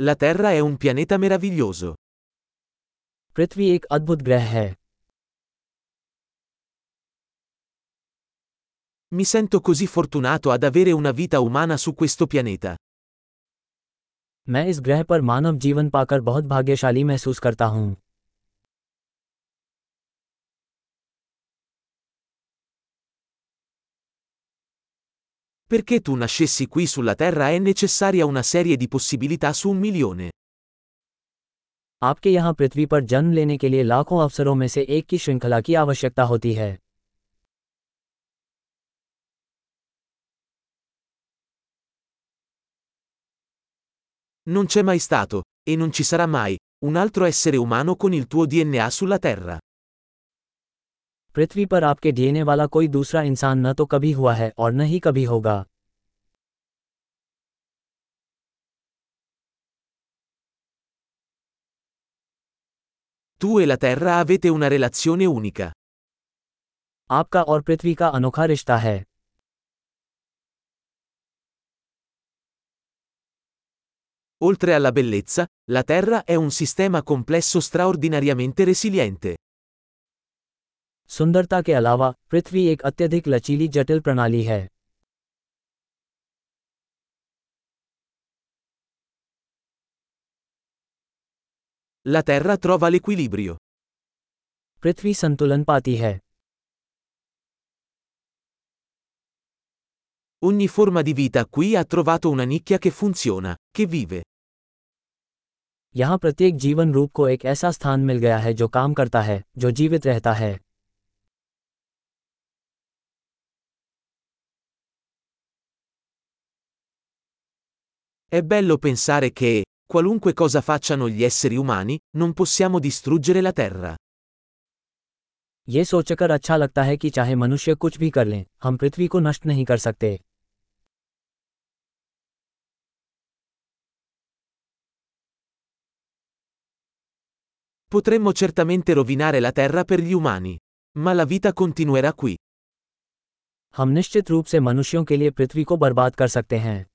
La Terra è un pianeta meraviglioso. पृथ्वी एक अद्भुत ग्रह है Mi sento così fortunato ad avere una vita umana su questo pianeta. मैं इस ग्रह पर मानव जीवन पाकर बहुत भाग्यशाली महसूस करता हूँ Perché tu nascessi qui sulla Terra è necessaria una serie di possibilità su un milione. आपके यहाँ पृथ्वी पर जन्म लेने के लिए लाखों अवसरों में से एक की श्रृंखला की आवश्यकता होती है Non c'è mai stato, e non ci sarà mai, un altro essere umano con il tuo DNA sulla Terra. पृथ्वी पर आपके डीएनए वाला कोई दूसरा इंसान न तो कभी हुआ है और न ही कभी होगा Tu e la Terra avete una relazione unica. आपका और पृथ्वी का अनोखा रिश्ता है Oltre alla bellezza, la Terra è un sistema complesso straordinariamente resiliente. सुंदरता के अलावा पृथ्वी एक अत्यधिक लचीली जटिल प्रणाली है La Terra trova l'equilibrio. पृथ्वी संतुलन पाती है Ogni forma di vita qui ha trovato una nicchia che funziona, che vive. यहाँ प्रत्येक जीवन रूप को एक ऐसा स्थान मिल गया है जो काम करता है जो जीवित रहता है È bello pensare che, qualunque cosa facciano gli esseri umani, non possiamo distruggere la Terra. ये सोचकर अच्छा लगता है कि चाहे मनुष्य कुछ भी कर लें हम पृथ्वी को नष्ट नहीं कर सकते Potremmo certamente rovinare la Terra per gli umani. Ma la vita continuerà qui. हम निश्चित रूप से मनुष्यों के लिए पृथ्वी को बर्बाद कर सकते हैं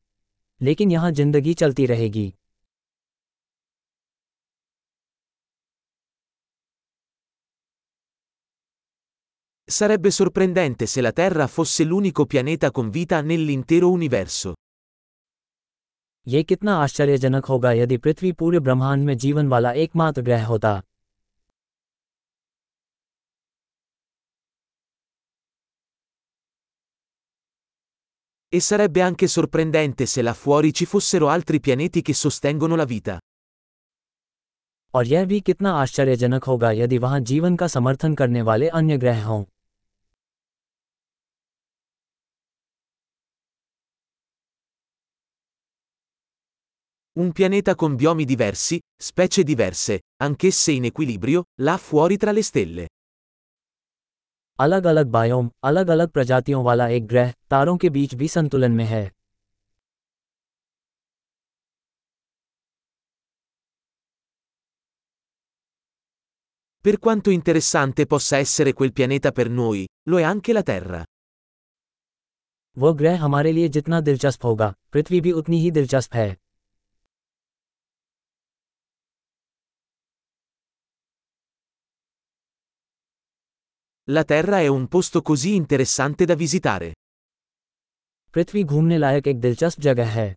लेकिन यहाँ ज़िंदगी चलती रहेगी Sarebbe sorprendente se la Terra fosse l'unico pianeta con vita nell'intero universo. ये कितना आश्चर्यजनक होगा यदि पृथ्वी पूरे ब्रह्मांड में जीवन वाला एकमात्र ग्रह होता E sarebbe anche sorprendente se là fuori ci fossero altri pianeti che sostengono la vita. और यह भी कितना आश्चर्यजनक होगा यदि वहां जीवन का समर्थन करने वाले अन्य ग्रह हों Un pianeta con biomi diversi, specie diverse, anch'esse in equilibrio, là fuori tra le stelle. अलग अलग बायोम अलग अलग प्रजातियों वाला एक ग्रह तारों के बीच भी संतुलन में है Per quanto interessante possa essere quel pianeta per noi, lo è anche la Terra. वह ग्रह हमारे लिए जितना दिलचस्प होगा पृथ्वी भी उतनी ही दिलचस्प है La Terra è un posto così interessante da visitare. पृथ्वी घूमने लायक एक दिलचस्प जगह है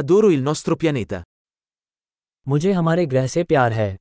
Adoro il nostro pianeta. मुझे हमारे ग्रह से प्यार है